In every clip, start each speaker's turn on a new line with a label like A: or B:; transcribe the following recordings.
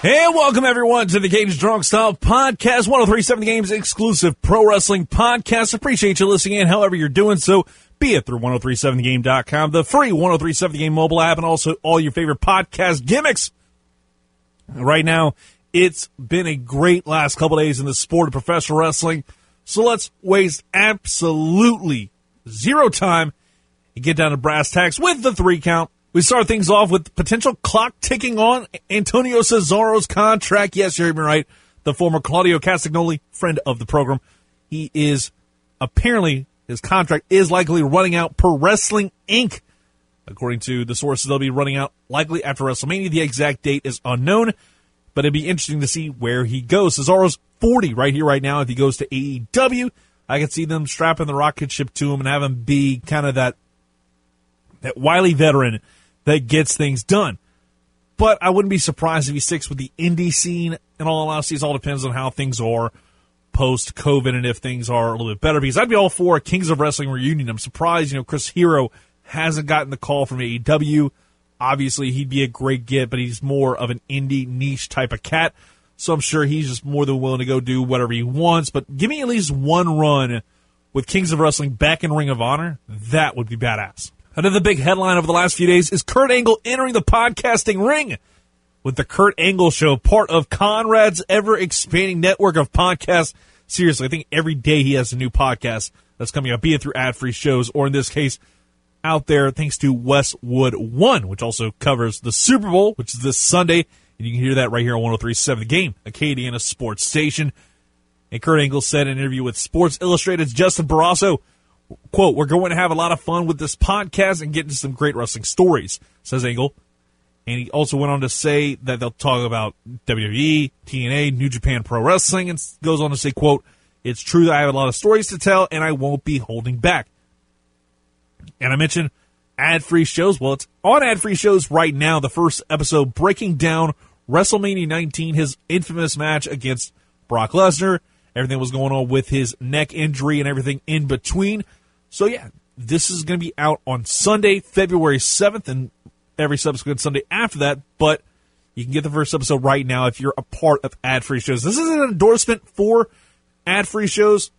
A: And welcome everyone to the Cajun Strong Style Podcast, 1037 Games exclusive pro wrestling podcast. Appreciate you listening in however you're doing so, be it through 1037thegame.com, the free 1037 The Game mobile app, and also all your favorite podcast gimmicks. Right now, it's been a great last couple days in the sport of professional wrestling. So let's waste absolutely zero time and get down to brass tacks with the three count. We start things off with potential clock ticking on Antonio Cesaro's contract. Yes, you heard me right. The former Claudio Castagnoli, friend of the program. He is apparently, his contract is likely running out per Wrestling Inc. According to the sources, they'll be running out likely after WrestleMania. The exact date is unknown, but it'd be interesting to see where he goes. Cesaro's 40 right here, right now. If he goes to AEW, I could see them strapping the rocket ship to him and have him be kind of that that wily veteran that gets things done. But I wouldn't be surprised if he sticks with the indie scene. In all honesty, it all depends on how things are post COVID and if things are a little bit better. Because I'd be all for a Kings of Wrestling reunion. I'm surprised, you know, Chris Hero hasn't gotten the call from AEW. Obviously, he'd be a great get, but he's more of an indie niche type of cat. So I'm sure he's just more than willing to go do whatever he wants. But give me at least one run with Kings of Wrestling back in Ring of Honor. That would be badass. Another big headline over the last few days is Kurt Angle entering the podcasting ring with the Kurt Angle Show, part of Conrad's ever expanding network of podcasts. Seriously, I think every day he has a new podcast that's coming out, be it through ad free shows or in this case, out there thanks to Westwood One, which also covers the Super Bowl, which is this Sunday. And you can hear that right here on 1037 The Game, Acadiana sports station. And Kurt Angle said in an interview with Sports Illustrated's Justin Barrasso, quote, we're going to have a lot of fun with this podcast and get into some great wrestling stories, says Angle. And he also went on to say that they'll talk about WWE, TNA, New Japan Pro Wrestling, and goes on to say, quote, it's true that I have a lot of stories to tell and I won't be holding back. And I mentioned ad free shows. Well, it's on ad free shows right now. The first episode breaking down WrestleMania 19, his infamous match against Brock Lesnar. Everything was going on with his neck injury and everything in between. So yeah, this is going to be out on Sunday, February 7th, and every subsequent Sunday after that. But you can get the first episode right now if you're a part of ad free shows. This is an endorsement for ad free shows,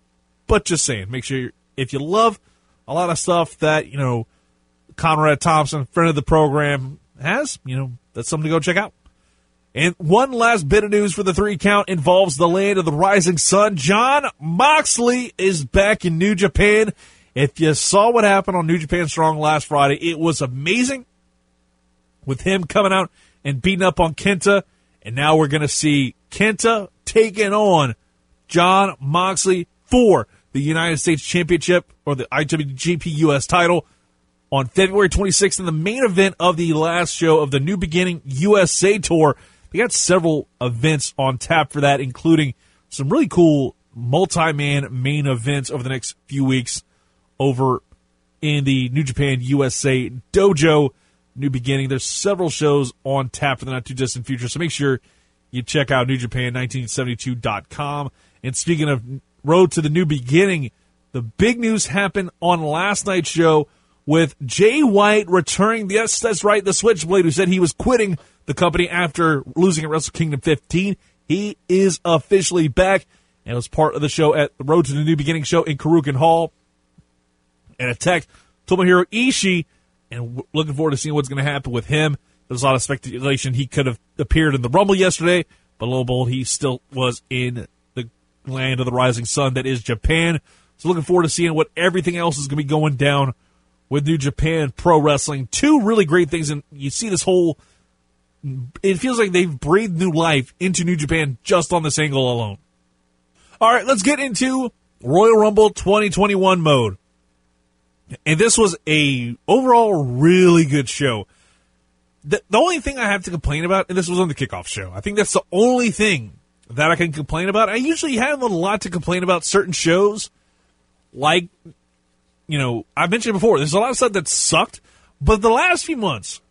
A: but just saying, make sure if you love a lot of stuff that, you know, Conrad Thompson, friend of the program, has, you know, that's something to go check out. And one last bit of news for the three count involves the land of the rising sun. Jon Moxley is back in New Japan. If you saw what happened on New Japan Strong last Friday, it was amazing with him coming out and beating up on Kenta. And now we're going to see Kenta taking on Jon Moxley for the United States Championship or the IWGP US title on February 26th in the main event of the last show of the New Beginning USA Tour. They got several events on tap for that, including some really cool multi-man main events over the next few weeks over in the New Japan USA Dojo New Beginning. There's several shows on tap for the not too distant future, so make sure you check out NewJapan1972.com. And speaking of Road to the New Beginning, the big news happened on last night's show with Jay White returning. Yes, that's right, the Switchblade who said he was quitting the company after losing at Wrestle Kingdom 15. He is officially back and was part of the show at the Road to the New Beginning show in Korakuen Hall. And a text Tomohiro Ishii, and looking forward to seeing what's going to happen with him. There's a lot of speculation he could have appeared in the Rumble yesterday, but lo and behold, he still was in the land of the rising sun that is Japan. So looking forward to seeing what everything else is going to be going down with New Japan Pro Wrestling. Two really great things, and you see this whole. It feels like they've breathed new life into New Japan just on this angle alone. All right, let's get into Royal Rumble 2021 mode. And this was a overall really good show. The, the only thing I have to complain about, and this was on the kickoff show, I think that's the only thing that I can complain about. I usually have a lot to complain about certain shows, like you know, I've mentioned before, there's a lot of stuff that sucked, but the last few months,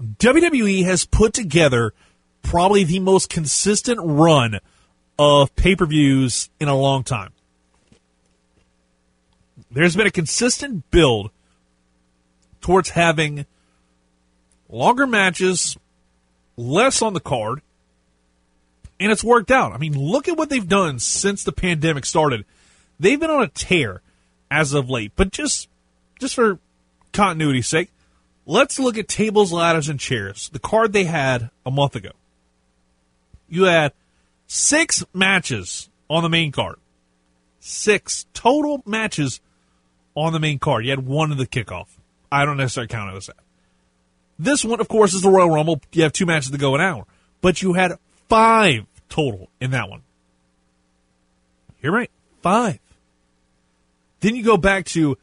A: WWE has put together probably the most consistent run of pay per views in a long time. There's been a consistent build towards having longer matches, less on the card, and it's worked out. I mean, look at what they've done since the pandemic started. They've been on a tear as of late, but just just for continuity's sake, let's look at tables, ladders, and chairs. The card they had a month ago. You had six matches on the main card. Six total matches on the main card. You had one of the kickoff. I don't necessarily count it as that. This one, of course, is the Royal Rumble. You have two matches to go an hour, but you had five total in that one. You're right, five. Then you go back to,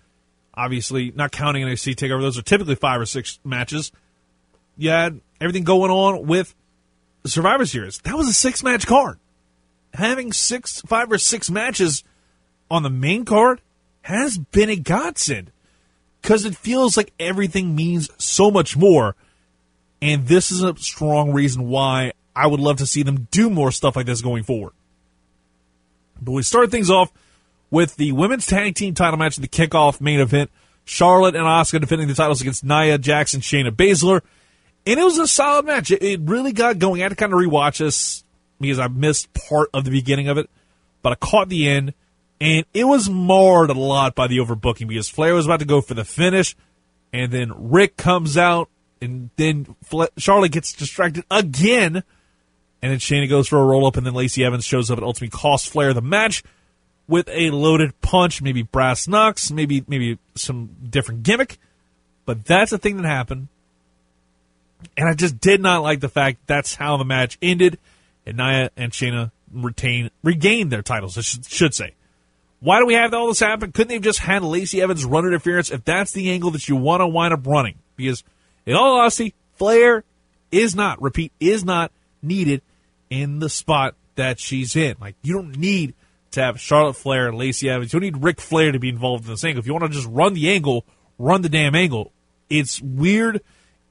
A: obviously, not counting NXT Takeover. Those are typically five or six matches. You had everything going on with Survivor Series. That was a six match card. Having six, five or six matches on the main card has been a godsend because it feels like everything means so much more. And this is a strong reason why I would love to see them do more stuff like this going forward. But we start things off with the women's tag team title match at the kickoff main event. Charlotte and Asuka defending the titles against Nia Jackson, Shayna Baszler. And it was a solid match. It, really got going. I had to kind of rewatch this because I missed part of the beginning of it, but I caught the end. And it was marred a lot by the overbooking because Flair was about to go for the finish, and then Ric comes out, and then Charlotte gets distracted again, and then Shayna goes for a roll up, and then Lacey Evans shows up and ultimately costs Flair the match with a loaded punch, maybe brass knucks, maybe maybe some different gimmick, but that's the thing that happened. And I just did not like the fact that's how the match ended, and Nia and Shayna retain regained their titles. I should say. Why do we have all this happen? Couldn't they have just had Lacey Evans run interference if that's the angle that you want to wind up running? Because, in all honesty, Flair is not, repeat, is not needed in the spot that she's in. Like, you don't need to have Charlotte Flair and Lacey Evans. You don't need Ric Flair to be involved in this angle. If you want to just run the angle, run the damn angle. It's weird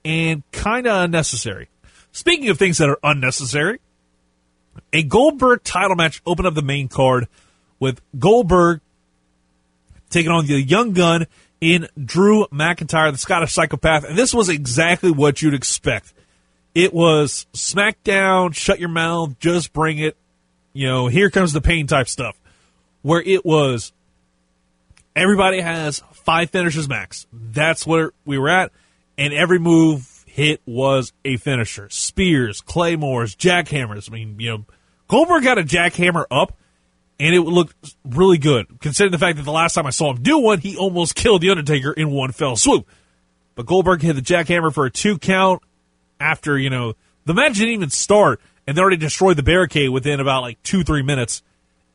A: and kind of unnecessary. Speaking of things that are unnecessary, a Goldberg title match opened up the main card with Goldberg taking on the young gun in Drew McIntyre, the Scottish psychopath. And this was exactly what you'd expect. It was SmackDown, shut your mouth, just bring it. You know, here comes the pain type stuff. Where it was everybody has five finishes max. That's where we were at. And every move hit was a finisher. Spears, claymores, jackhammers. I mean, you know, Goldberg got a jackhammer up and it looked really good, considering the fact that the last time I saw him do one, he almost killed The Undertaker in one fell swoop. But Goldberg hit the jackhammer for a two count after, you know, the match didn't even start, and they already destroyed the barricade within about like two, three minutes.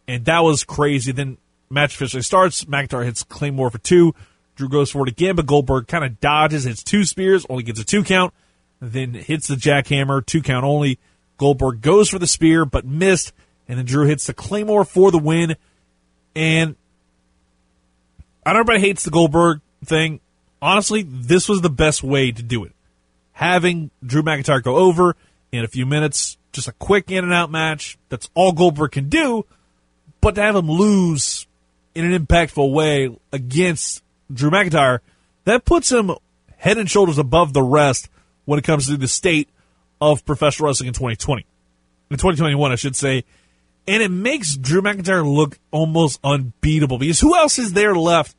A: And that was crazy. Then match officially starts. McIntyre hits Claymore for two. Drew goes for it again, but Goldberg kind of dodges, hits two spears, only gets a two count, then hits the jackhammer, two count only. Goldberg goes for the spear, but missed and then Drew hits the Claymore for the win. And I don't know everybody hates the Goldberg thing. Honestly, this was the best way to do it. Having Drew McIntyre go over in a few minutes, just a quick in and out match. That's all Goldberg can do. But to have him lose in an impactful way against Drew McIntyre, that puts him head and shoulders above the rest when it comes to the state of professional wrestling in 2020. In 2021, I should say and it makes Drew McIntyre look almost unbeatable because who else is there left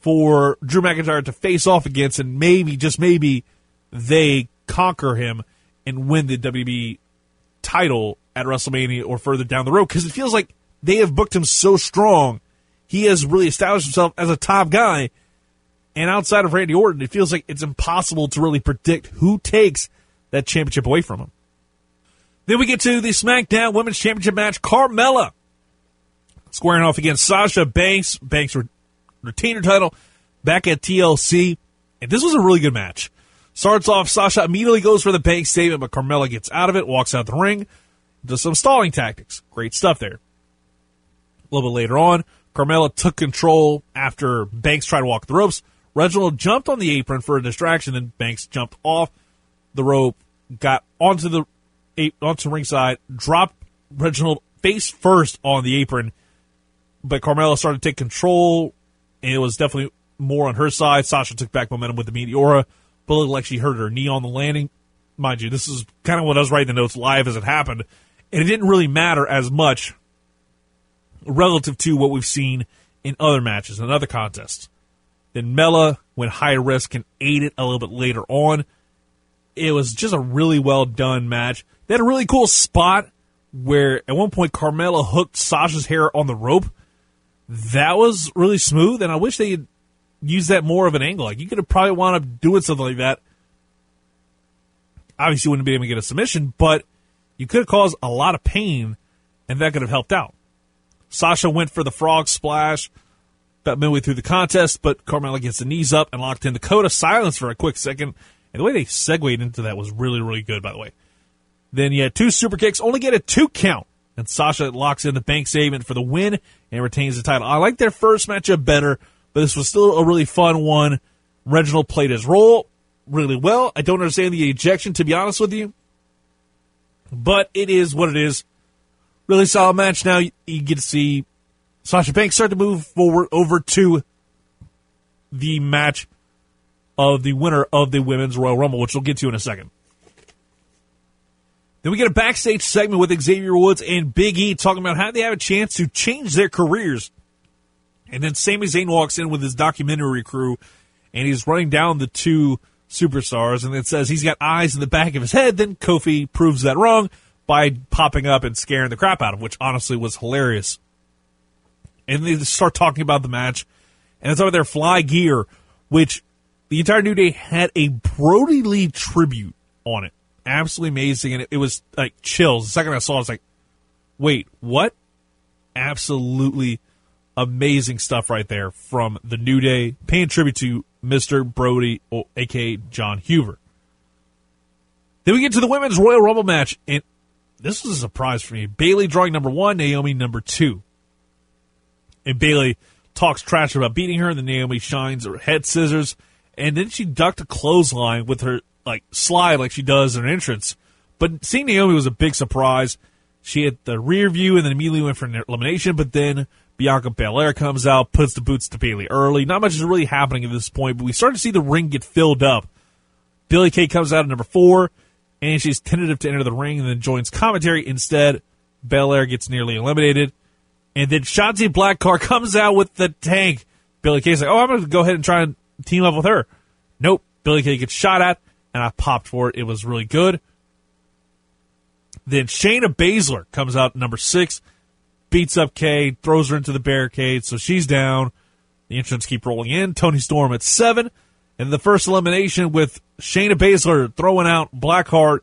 A: for Drew McIntyre to face off against and maybe, just maybe, they conquer him and win the WWE title at WrestleMania or further down the road because it feels like they have booked him so strong. He has really established himself as a top guy. And outside of Randy Orton, it feels like it's impossible to really predict who takes that championship away from him. Then we get to the SmackDown Women's Championship match. Carmella squaring off against Sasha Banks. Banks retained her title back at TLC. And this was a really good match. Starts off, Sasha immediately goes for the Bank Statement, but Carmella gets out of it, walks out the ring, does some stalling tactics. Great stuff there. A little bit later on, Carmella took control after Banks tried to walk the ropes. Reginald jumped on the apron for a distraction, then Banks jumped off the rope, got onto the onto ringside, dropped Reginald face first on the apron, but Carmella started to take control, and it was definitely more on her side. Sasha took back momentum with the Meteora, but looked like she hurt her knee on the landing. Mind you, this is kind of what I was writing the notes live as it happened, and it didn't really matter as much relative to what we've seen in other matches and other contests. Then Mela went high risk and ate it a little bit later on. It was just a really well done match. They had a really cool spot where at one point Carmella hooked Sasha's hair on the rope. That was really smooth, and I wish they had used that more of an angle. Like you could have probably wound up doing something like that. Obviously, you wouldn't be able to get a submission, but you could have caused a lot of pain, and that could have helped out. Sasha went for the frog splash about midway through the contest, but Carmella gets the knees up and locked in the Code of Silence for a quick second. And the way they segued into that was really, really good, by the way. Then you had two super kicks, only get a two count. And Sasha locks in the bank saving for the win and retains the title. I like their first matchup better, but this was still a really fun one. Reginald played his role really well. I don't understand the ejection, to be honest with you. But it is what it is. Really solid match. Now you get to see Sasha Banks start to move forward over to the match of the winner of the Women's Royal Rumble, which we'll get to in a second. Then we get a backstage segment with Xavier Woods and Big E talking about how they have a chance to change their careers. And then Sami Zayn walks in with his documentary crew and he's running down the two superstars and it says he's got eyes in the back of his head. Then Kofi proves that wrong by popping up and scaring the crap out of him, which honestly was hilarious. And they start talking about the match and it's over their fly gear, which the entire New Day had a Brodie Lee tribute on it absolutely amazing, and it, it was like chills. The second I saw, it, I was like, "Wait, what?" Absolutely amazing stuff right there from the New Day, paying tribute to Mister Brodie, aka Jon Huber. Then we get to the women's Royal Rumble match, and this was a surprise for me. Bayley drawing number one, Naomi number two, and Bayley talks trash about beating her, and then Naomi shines her head scissors, and then she ducked a clothesline with her like slide like she does in an entrance. But seeing Naomi was a big surprise. She hit the rear view and then immediately went for an elimination, but then Bianca Belair comes out, puts the boots to Bayley early. Not much is really happening at this point, but we start to see the ring get filled up. Billie Kay comes out at number four, and she's tentative to enter the ring and then joins commentary. Instead, Belair gets nearly eliminated. And then Shotzi Blackheart comes out with the tank. Billie Kay's like, oh, I'm going to go ahead and try and team up with her. Nope. Billie Kay gets shot at and I popped for it. It was really good. Then Shayna Baszler comes out number six, beats up Kay, throws her into the barricade, so she's down. The entrants keep rolling in. Toni Storm at seven, and the first elimination with Shayna Baszler throwing out Blackheart,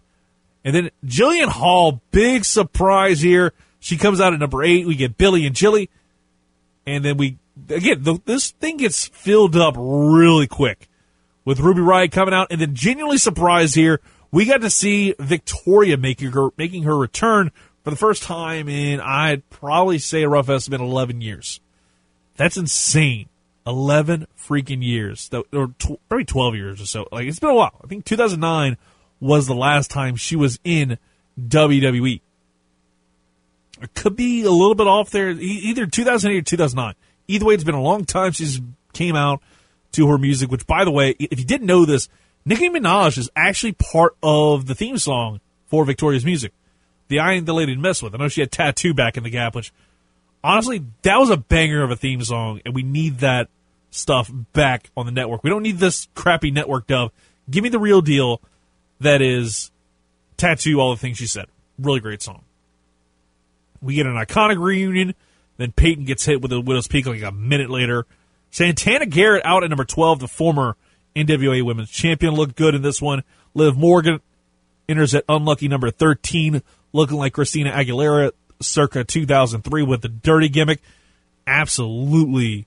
A: and then Jillian Hall, big surprise here. She comes out at number eight. We get Billy and Jilly, and then we again the, this thing gets filled up really quick with Ruby Riott coming out, and then genuinely surprised here, we got to see Victoria making her making her return for the first time in I'd probably say a rough estimate eleven years. That's insane. Eleven freaking years, or tw- probably twelve years or so. Like it's been a while. I think 2009 was the last time she was in WWE. It could be a little bit off there, either 2008 or 2009. Either way, it's been a long time since came out to her music, which, by the way, if you didn't know this, Nicki Minaj is actually part of the theme song for Victoria's music. The I Ain't the Lady to Mess With. I know she had t.A.T.u. back in the gap, which, honestly, that was a banger of a theme song, and we need that stuff back on the network. We don't need this crappy network dub. Give me the real deal that is t.A.T.u., all the things she said. Really great song. We get an iconic reunion. Then Peyton gets hit with a Widow's Peak like a minute later. Santana Garrett out at number 12, the former NWA Women's Champion, looked good in this one. Liv Morgan enters at unlucky number 13, looking like Christina Aguilera circa 2003 with the dirty gimmick. Absolutely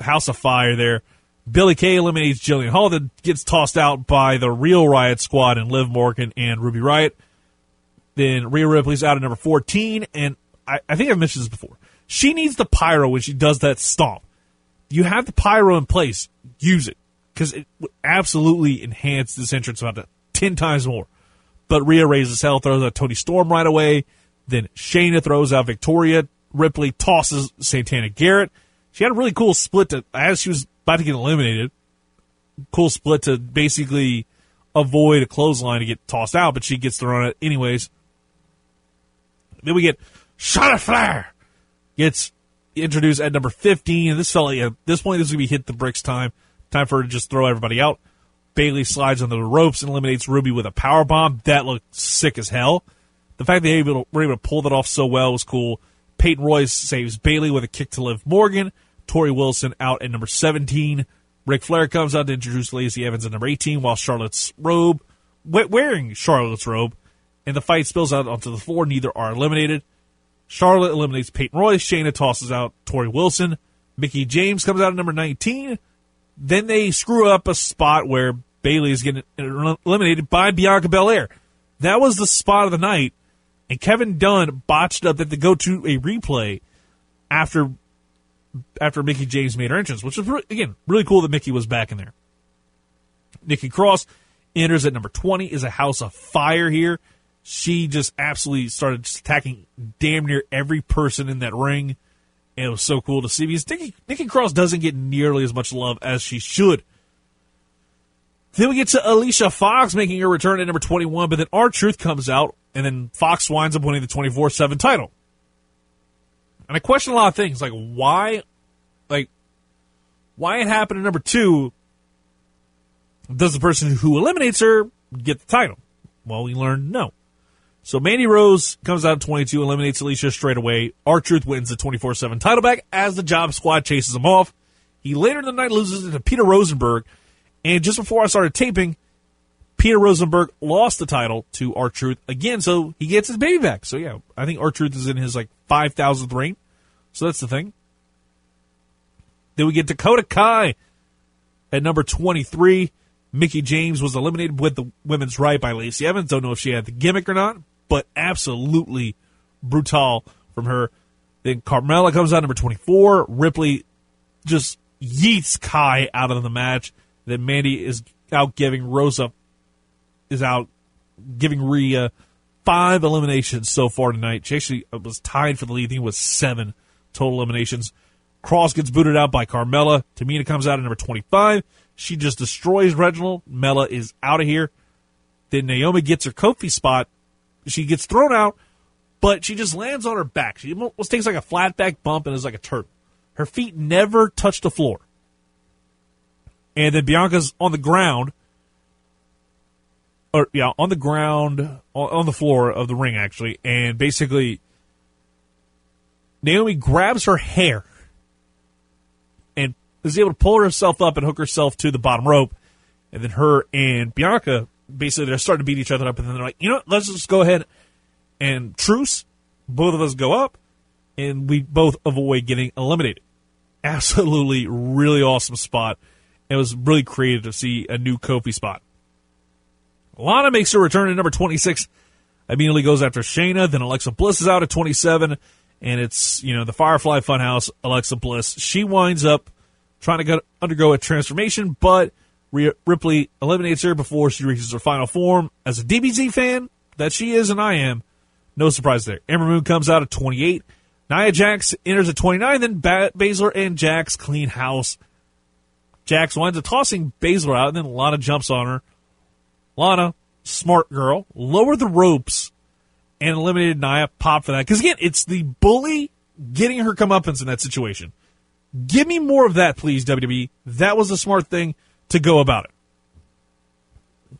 A: house of fire there. Billie Kay eliminates Jillian Hall, that gets tossed out by the real Riott Squad and Liv Morgan and Ruby Riott. Then Rhea Ripley's out at number 14, and I, I think I've mentioned this before. She needs the pyro when she does that stomp. You have the pyro in place, use it because it would absolutely enhance this entrance about 10 times more. But Rhea raises hell, throws out Toni Storm right away. Then Shayna throws out Victoria. Ripley tosses Santana Garrett. She had a really cool split to, as she was about to get eliminated. Cool split to basically avoid a clothesline to get tossed out, but she gets thrown out anyways. Then we get Charlotte Flair gets introduced at number 15. And this felt like at this point, this is going to be hit the bricks time. Time for her to just throw everybody out. Bayley slides on the ropes and eliminates Ruby with a power bomb. That looked sick as hell. The fact that they were able, were able to pull that off so well was cool. Peyton Royce saves Bayley with a kick to Liv Morgan. Torrie Wilson out at number 17. Ric Flair comes out to introduce Lacey Evans at number 18 while Charlotte's robe, wearing Charlotte's robe, and the fight spills out onto the floor. Neither are eliminated. Charlotte eliminates Peyton Royce. Shayna tosses out Torrie Wilson. Mickie James comes out at number 19. Then they screw up a spot where Bayley is getting eliminated by Bianca Belair. That was the spot of the night, and Kevin Dunn botched up that to go to a replay after after Mickie James made her entrance, which was again really cool that Mickie was back in there. Nikki Cross enters at number twenty. Is a house of fire here. She just absolutely started attacking damn near every person in that ring. And it was so cool to see because Nikki, Nikki Cross doesn't get nearly as much love as she should. Then we get to Alicia Fox making her return at number 21, but then R-Truth comes out, and then Fox winds up winning the 24 7 title. And I question a lot of things, like why, like, why it happened at number two. Does the person who eliminates her get the title? Well, we learned no. So Mandy Rose comes out at 22, eliminates Alicia straight away. R-Truth wins the 24-7 title back as the Job Squad chases him off. He later in the night loses it to Peter Rosenberg. And just before I started taping, Peter Rosenberg lost the title to R-Truth again, so he gets his baby back. So yeah, I think R-Truth is in his like 5,000th reign. So that's the thing. Then we get Dakota Kai at number 23. Mickie James was eliminated with the women's right by Lacey Evans. Don't know if she had the gimmick or not, but absolutely brutal from her. Then Carmella comes out number 24. Ripley just yeets Kai out of the match. Then Mandy is out giving Rosa is out giving Rhea five eliminations so far tonight. She actually was tied for the lead. I think it was seven total eliminations. Cross gets booted out by Carmella. Tamina comes out at number 25. She just destroys Reginald. Mella is out of here. Then Naomi gets her Kofi spot she gets thrown out, but she just lands on her back. She almost takes like a flat back bump and is like a turtle. Her feet never touch the floor. And then Bianca's on the ground, or yeah, on the ground, on the floor of the ring actually, and basically Naomi grabs her hair and is able to pull herself up and hook herself to the bottom rope. And then her and Bianca basically they're starting to beat each other up, and then they're like, you know, what? let's just go ahead and truce. Both of us go up, and we both avoid getting eliminated. Absolutely, really awesome spot. It was really creative to see a new Kofi spot. Lana makes her return at number 26. Immediately goes after Shayna. Then Alexa Bliss is out at 27. And it's, you know, the Firefly Funhouse, Alexa Bliss. She winds up trying to go, undergo a transformation, but Ripley eliminates her before she reaches her final form. As a DBZ fan that she is and I am, no surprise there. Ember Moon comes out at 28. Nia Jax enters at 29. Then ba- Baszler and Jax clean house. Jax winds up tossing Baszler out, and then Lana jumps on her. Lana, smart girl, lowered the ropes and eliminated Nia. Pop for that. Because again, it's the bully getting her comeuppance in that situation. Give me more of that, please, WWE. That was a smart thing to go about it.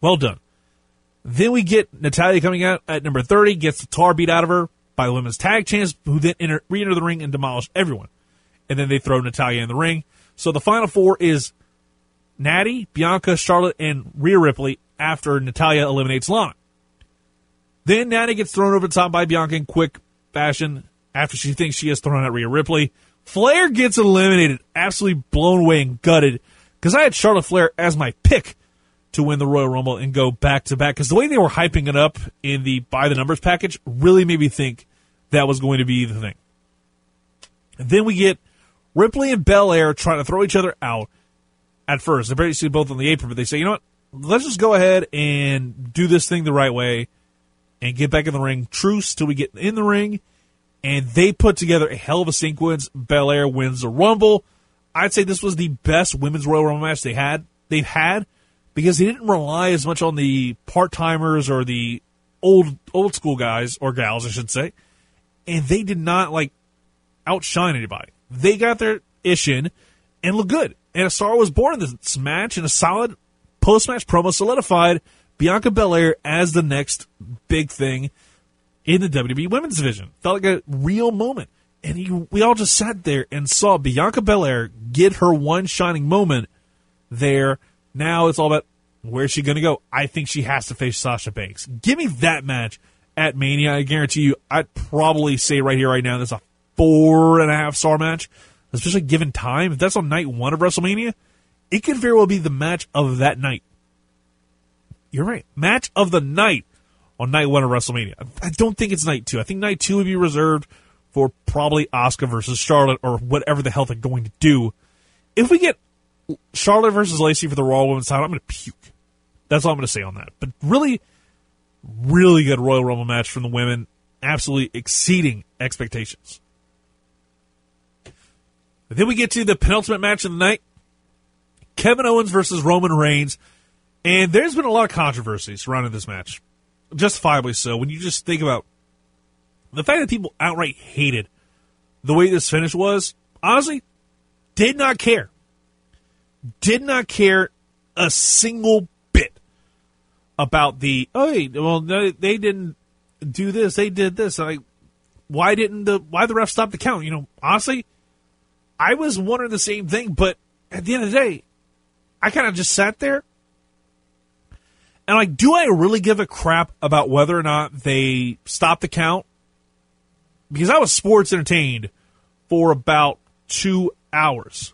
A: Well done. Then we get Natalya coming out at number 30, gets the tar beat out of her by the women's tag champs, who then enter, re-enter the ring and demolish everyone. And then they throw Natalya in the ring. So the final four is Natty, Bianca, Charlotte, and Rhea Ripley after Natalya eliminates Lana. Then Natty gets thrown over the top by Bianca in quick fashion after she thinks she has thrown out Rhea Ripley. Flair gets eliminated, absolutely blown away and gutted because I had Charlotte Flair as my pick to win the Royal Rumble and go back to back. Because the way they were hyping it up in the buy the numbers package really made me think that was going to be the thing. And then we get Ripley and Belair trying to throw each other out at first. They're basically both on the apron, but they say, you know what? Let's just go ahead and do this thing the right way and get back in the ring. Truce till we get in the ring. And they put together a hell of a sequence. Belair wins the Rumble. I'd say this was the best women's Royal Rumble match they had. They've had because they didn't rely as much on the part timers or the old old school guys or gals, I should say, and they did not like outshine anybody. They got their ish in and looked good. And a star was born in this match, and a solid post match promo solidified Bianca Belair as the next big thing in the WWE Women's Division. Felt like a real moment. And he, we all just sat there and saw Bianca Belair get her one shining moment there. Now it's all about where's she going to go. I think she has to face Sasha Banks. Give me that match at Mania. I guarantee you, I'd probably say right here, right now, there's a four and a half star match, especially given time. If that's on night one of WrestleMania, it could very well be the match of that night. You're right. Match of the night on night one of WrestleMania. I don't think it's night two. I think night two would be reserved for probably Asuka versus Charlotte or whatever the hell they're going to do. If we get Charlotte versus Lacey for the Raw Women's title, I'm going to puke. That's all I'm going to say on that. But really, really good Royal Rumble match from the women, absolutely exceeding expectations. Then we get to the penultimate match of the night Kevin Owens versus Roman Reigns. And there's been a lot of controversy surrounding this match. Justifiably so. When you just think about the fact that people outright hated the way this finish was, honestly, did not care. Did not care a single bit about the, oh, hey, well, they didn't do this, they did this. Like, why didn't the, why the ref stop the count? You know, honestly, I was wondering the same thing, but at the end of the day, I kind of just sat there and like, do I really give a crap about whether or not they stop the count? Because I was sports entertained for about two hours.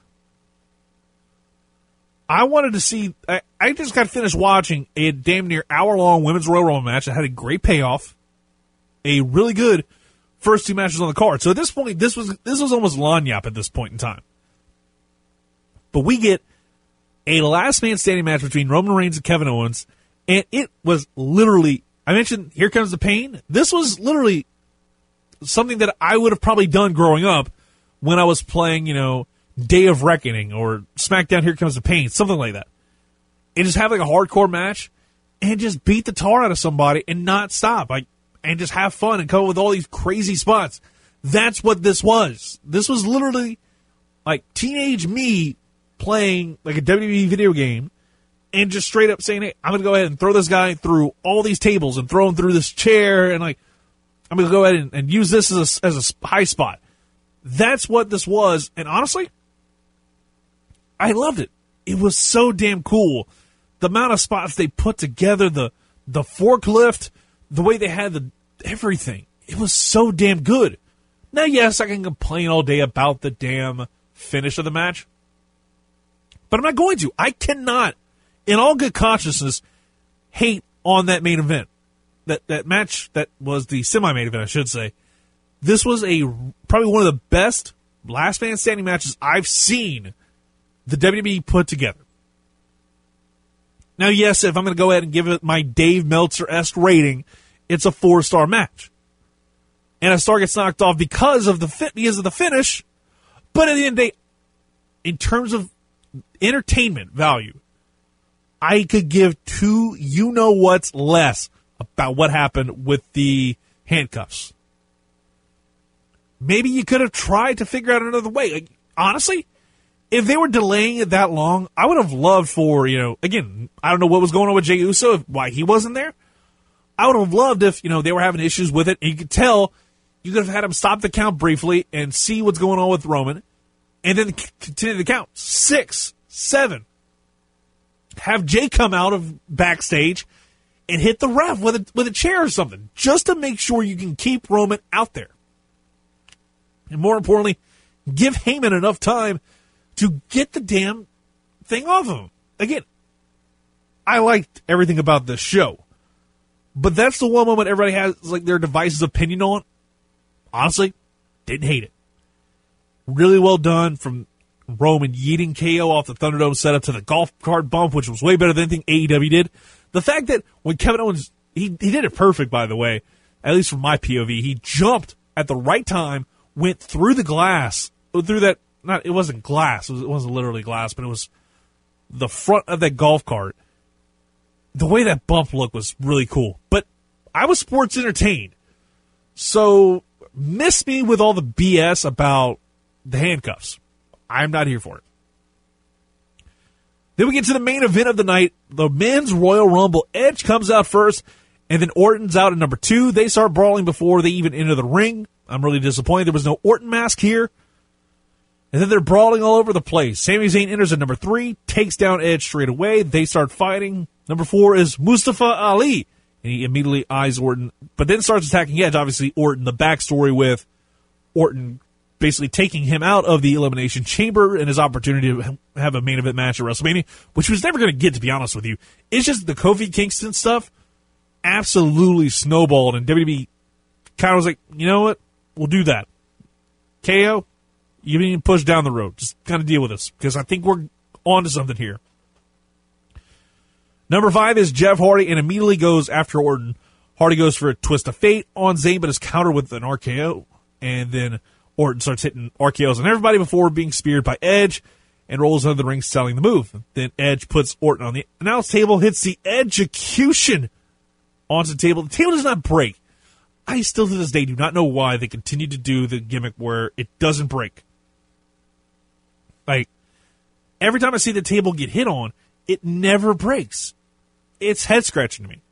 A: I wanted to see. I, I just got finished watching a damn near hour long women's Royal Rumble match that had a great payoff, a really good first two matches on the card. So at this point, this was this was almost lagniappe at this point in time. But we get a last man standing match between Roman Reigns and Kevin Owens, and it was literally. I mentioned Here Comes the Pain. This was literally something that I would have probably done growing up when I was playing, you know, Day of Reckoning or SmackDown Here Comes the Pain, something like that. And just have like a hardcore match and just beat the tar out of somebody and not stop. Like and just have fun and come up with all these crazy spots. That's what this was. This was literally like teenage me playing like a WWE video game and just straight up saying, Hey, I'm gonna go ahead and throw this guy through all these tables and throw him through this chair and like I'm gonna go ahead and, and use this as a, as a high spot. That's what this was, and honestly, I loved it. It was so damn cool. The amount of spots they put together, the the forklift, the way they had the everything. It was so damn good. Now, yes, I can complain all day about the damn finish of the match, but I'm not going to. I cannot, in all good consciousness, hate on that main event. That that match that was the semi main event, I should say. This was a probably one of the best last man standing matches I've seen the WWE put together. Now, yes, if I'm going to go ahead and give it my Dave Meltzer esque rating, it's a four star match. And a star gets knocked off because of the fit, because of the finish. But at the end of the day, in terms of entertainment value, I could give two you know what's less about what happened with the handcuffs. Maybe you could have tried to figure out another way. Like, honestly, if they were delaying it that long, I would have loved for, you know, again, I don't know what was going on with Jey Uso, why he wasn't there. I would have loved if, you know, they were having issues with it and you could tell you could have had him stop the count briefly and see what's going on with Roman and then continue the count. Six, seven. Have Jey come out of backstage and hit the ref with a, with a chair or something just to make sure you can keep Roman out there. And more importantly, give Heyman enough time to get the damn thing off of him. Again, I liked everything about this show. But that's the one moment everybody has like their device's opinion on. Honestly, didn't hate it. Really well done from Roman yeeting KO off the Thunderdome setup to the golf cart bump, which was way better than anything AEW did. The fact that when Kevin Owens, he, he did it perfect, by the way, at least from my POV, he jumped at the right time, went through the glass, uh, through that, not, it wasn't glass, it, was, it wasn't literally glass, but it was the front of that golf cart. The way that bump looked was really cool. But I was sports entertained. So miss me with all the BS about the handcuffs. I'm not here for it. Then we get to the main event of the night, the men's Royal Rumble. Edge comes out first, and then Orton's out at number two. They start brawling before they even enter the ring. I'm really disappointed there was no Orton mask here. And then they're brawling all over the place. Sami Zayn enters at number three, takes down Edge straight away. They start fighting. Number four is Mustafa Ali. And he immediately eyes Orton, but then starts attacking Edge. Obviously, Orton, the backstory with Orton basically taking him out of the Elimination Chamber and his opportunity to have a main event match at WrestleMania, which was never going to get, to be honest with you. It's just the Kofi Kingston stuff absolutely snowballed, and WWE kind of was like, you know what? We'll do that. KO, you need to push down the road. Just kind of deal with this because I think we're on to something here. Number five is Jeff Hardy and immediately goes after Orton. Hardy goes for a twist of fate on Zayn, but is countered with an RKO. And then Orton starts hitting RKOs on everybody before being speared by Edge and rolls under the ring selling the move. Then Edge puts Orton on the announce table, hits the execution onto the table. The table does not break. I still to this day do not know why they continue to do the gimmick where it doesn't break. Like every time I see the table get hit on, it never breaks. It's head scratching to me.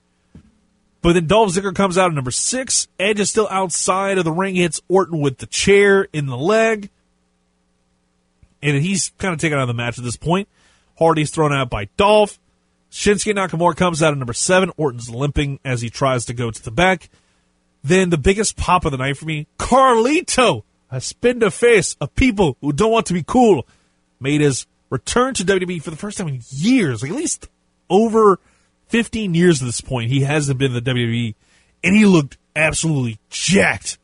A: But then Dolph Ziggler comes out at number six. Edge is still outside of the ring, hits Orton with the chair in the leg. And he's kind of taken out of the match at this point. Hardy's thrown out by Dolph. Shinsuke Nakamura comes out at number seven. Orton's limping as he tries to go to the back. Then the biggest pop of the night for me, Carlito, a spin to face of people who don't want to be cool, made his return to WWE for the first time in years, like at least over 15 years at this point, he hasn't been in the WWE, and he looked absolutely jacked.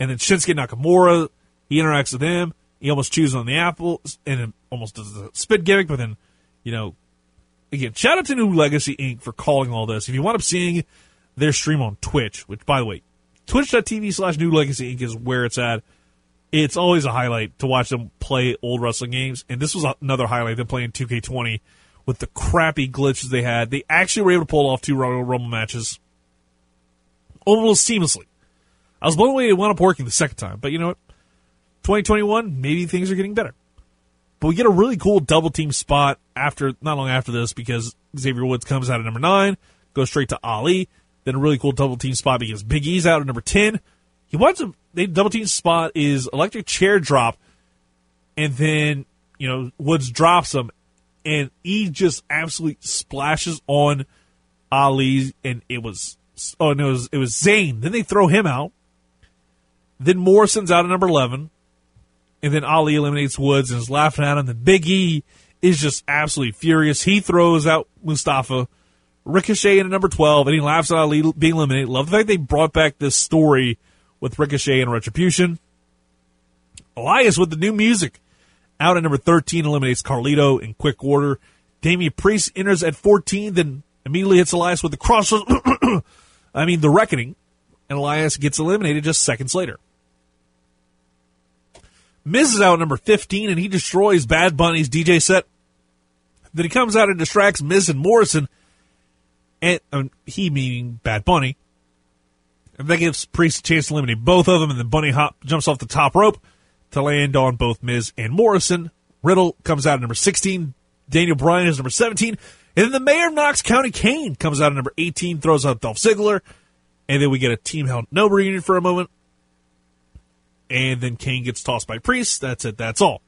A: And then Shinsuke Nakamura, he interacts with him. He almost chews on the apple and almost does a spit gimmick, but then, you know, again, shout out to New Legacy Inc. for calling all this. If you want up seeing their stream on Twitch, which, by the way, twitch.tv slash New Legacy Inc. is where it's at. It's always a highlight to watch them play old wrestling games, and this was another highlight, them playing 2K20 with the crappy glitches they had. They actually were able to pull off two Royal Rumble matches almost seamlessly. I was blown away it wound up working the second time, but you know what? 2021, maybe things are getting better. But we get a really cool double team spot after, not long after this, because Xavier Woods comes out at number nine, goes straight to Ali. Then a really cool double team spot because Big E's out at number 10. He wants a they double team spot is electric chair drop, and then, you know, Woods drops him, and he just absolutely splashes on Ali, and it was oh no, it was it was Zayn. Then they throw him out. Then Morrison's out at number eleven, and then Ali eliminates Woods and is laughing at him. Then Big E is just absolutely furious. He throws out Mustafa, Ricochet in number twelve, and he laughs at Ali being eliminated. Love the fact they brought back this story with Ricochet and Retribution. Elias with the new music out at number 13 eliminates Carlito in quick order. Damian Priest enters at 14, then immediately hits Elias with the cross. I mean, the reckoning. And Elias gets eliminated just seconds later. Miz is out at number 15, and he destroys Bad Bunny's DJ set. Then he comes out and distracts Miz and Morrison, and um, he meaning Bad Bunny. And that gives Priest a chance to eliminate both of them, and then Bunny hop jumps off the top rope to land on both Miz and Morrison. Riddle comes out at number 16. Daniel Bryan is number 17. And then the mayor of Knox County, Kane, comes out at number 18, throws out Dolph Ziggler. And then we get a Team Hell No reunion for a moment. And then Kane gets tossed by Priest. That's it. That's all.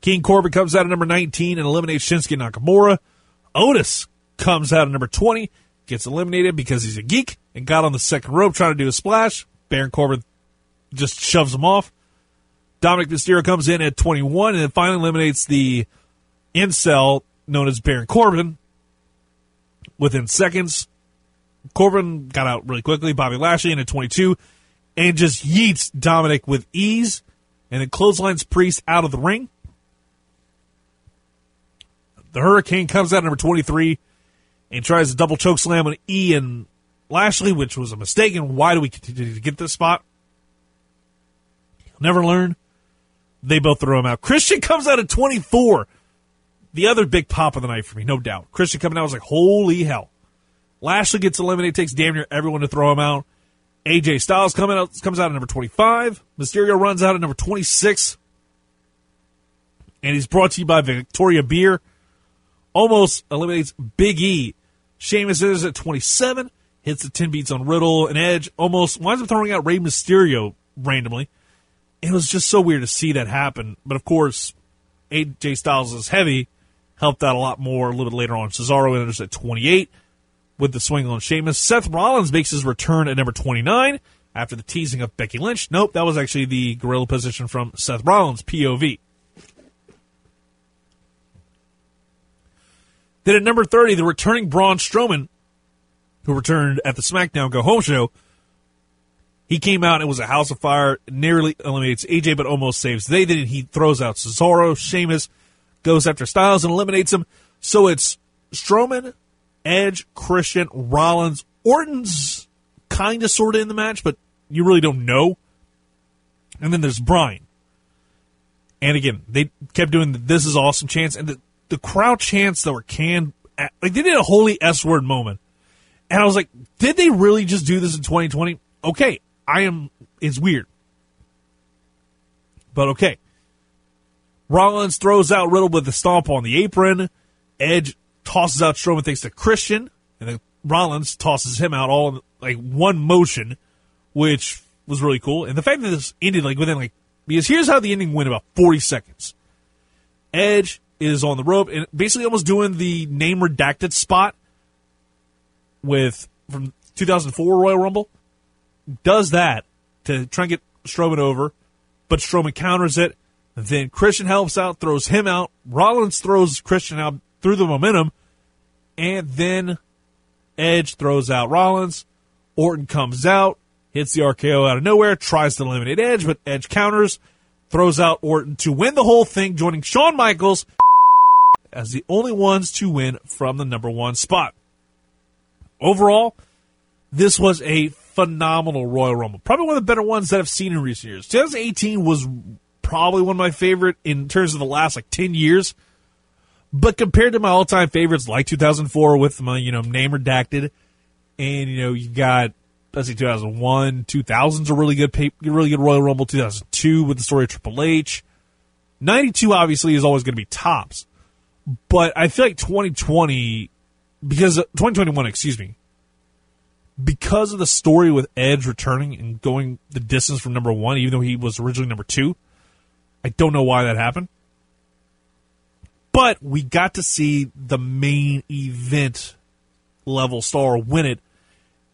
A: King Corbin comes out at number 19 and eliminates Shinsuke Nakamura. Otis comes out at number 20, gets eliminated because he's a geek and got on the second rope trying to do a splash. Baron Corbin just shoves him off. Dominic Mysterio comes in at 21 and finally eliminates the incel known as Baron Corbin within seconds. Corbin got out really quickly. Bobby Lashley in at 22 and just yeets Dominic with ease and then clotheslines Priest out of the ring. The Hurricane comes out number 23 and tries a double choke slam on Ian Lashley, which was a mistake. And why do we continue to get this spot? Never learn. They both throw him out. Christian comes out at 24. The other big pop of the night for me, no doubt. Christian coming out was like, holy hell. Lashley gets eliminated, takes damn near everyone to throw him out. AJ Styles coming out comes out at number 25. Mysterio runs out at number 26. And he's brought to you by Victoria Beer. Almost eliminates Big E. Sheamus is at 27. Hits the 10 beats on Riddle and Edge. Almost winds up throwing out Rey Mysterio randomly. It was just so weird to see that happen. But of course, AJ Styles is heavy. Helped out a lot more a little bit later on. Cesaro enters at 28 with the swing on Sheamus. Seth Rollins makes his return at number 29 after the teasing of Becky Lynch. Nope, that was actually the gorilla position from Seth Rollins, POV. Then at number 30, the returning Braun Strowman, who returned at the SmackDown Go Home show, he came out and was a house of fire, nearly eliminates AJ, but almost saves they. Then he throws out Cesaro, Sheamus, goes after Styles and eliminates him. So it's Strowman, Edge, Christian, Rollins, Orton's kind of sort of in the match, but you really don't know. And then there's Bryan. And again, they kept doing the "This is awesome" chants, and the, the crowd chants that were canned. Like they did a holy S word moment, and I was like, "Did they really just do this in 2020?" Okay, I am. It's weird, but okay. Rollins throws out Riddle with the stomp on the apron. Edge tosses out Strowman thanks to Christian, and then Rollins tosses him out all in like one motion, which was really cool. And the fact that this ended like within like because here's how the ending went about 40 seconds. Edge is on the rope and basically almost doing the name redacted spot with from 2004 Royal Rumble. Does that to try and get Strowman over, but Strowman counters it. Then Christian helps out, throws him out. Rollins throws Christian out through the momentum, and then Edge throws out Rollins. Orton comes out, hits the RKO out of nowhere, tries to eliminate Edge, but Edge counters, throws out Orton to win the whole thing, joining Shawn Michaels as the only ones to win from the number one spot. Overall, this was a phenomenal Royal Rumble. Probably one of the better ones that I've seen in recent years. 2018 was probably one of my favorite in terms of the last like 10 years. But compared to my all time favorites like 2004 with my, you know, name redacted, and, you know, you got, let's see, 2001, 2000's a really good, really good Royal Rumble, 2002 with the story of Triple H. 92 obviously is always going to be tops. But I feel like 2020, because, 2021, excuse me, because of the story with Edge returning and going the distance from number one, even though he was originally number two, I don't know why that happened. But we got to see the main event level star win it.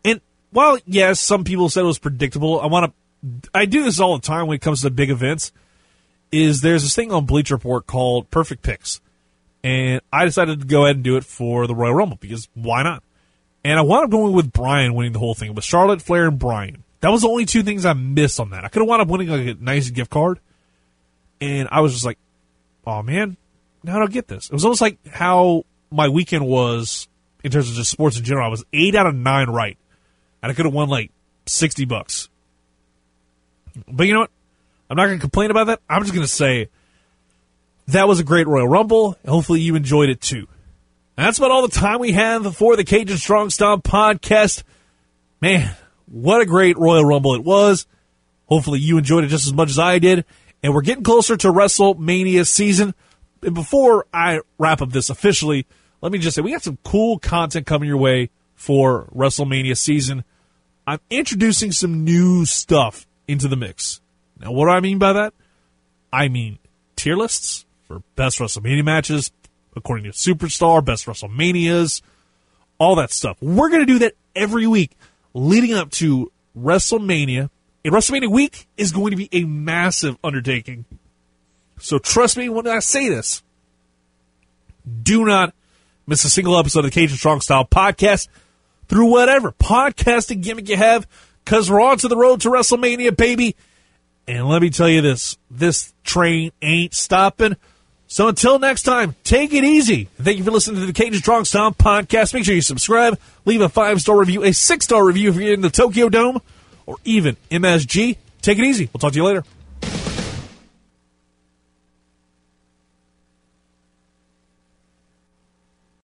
A: And while, yes, some people said it was predictable, I want to, I do this all the time when it comes to big events, is there's this thing on Bleacher Report called Perfect Picks. And I decided to go ahead and do it for the Royal Rumble because why not? And I wound up going with Bryan winning the whole thing with Charlotte Flair and Bryan. That was the only two things I missed on that. I could have wound up winning like a nice gift card. And I was just like, oh man, now I don't get this. It was almost like how my weekend was in terms of just sports in general. I was eight out of nine right, and I could have won like sixty bucks. But you know what? I'm not going to complain about that. I'm just going to say that was a great Royal Rumble. Hopefully, you enjoyed it too. That's about all the time we have for the Cajun Strong Style podcast. Man, what a great Royal Rumble it was. Hopefully, you enjoyed it just as much as I did. And we're getting closer to WrestleMania season. And before I wrap up this officially, let me just say we got some cool content coming your way for WrestleMania season. I'm introducing some new stuff into the mix. Now, what do I mean by that? I mean tier lists for best WrestleMania matches, according to Superstar, best WrestleManias, all that stuff. We're going to do that every week leading up to WrestleMania. And WrestleMania week is going to be a massive undertaking. So trust me when I say this. Do not miss a single episode of the Cajun Strong Style podcast through whatever podcasting gimmick you have. because we're on to the road to WrestleMania, baby. And let me tell you this this train ain't stopping. So until next time, take it easy. Thank you for listening to the Cajun Strong Style podcast. Make sure you subscribe, leave a five star review, a six star review if you're in the Tokyo Dome, or even MSG. Take it easy. We'll talk to you later.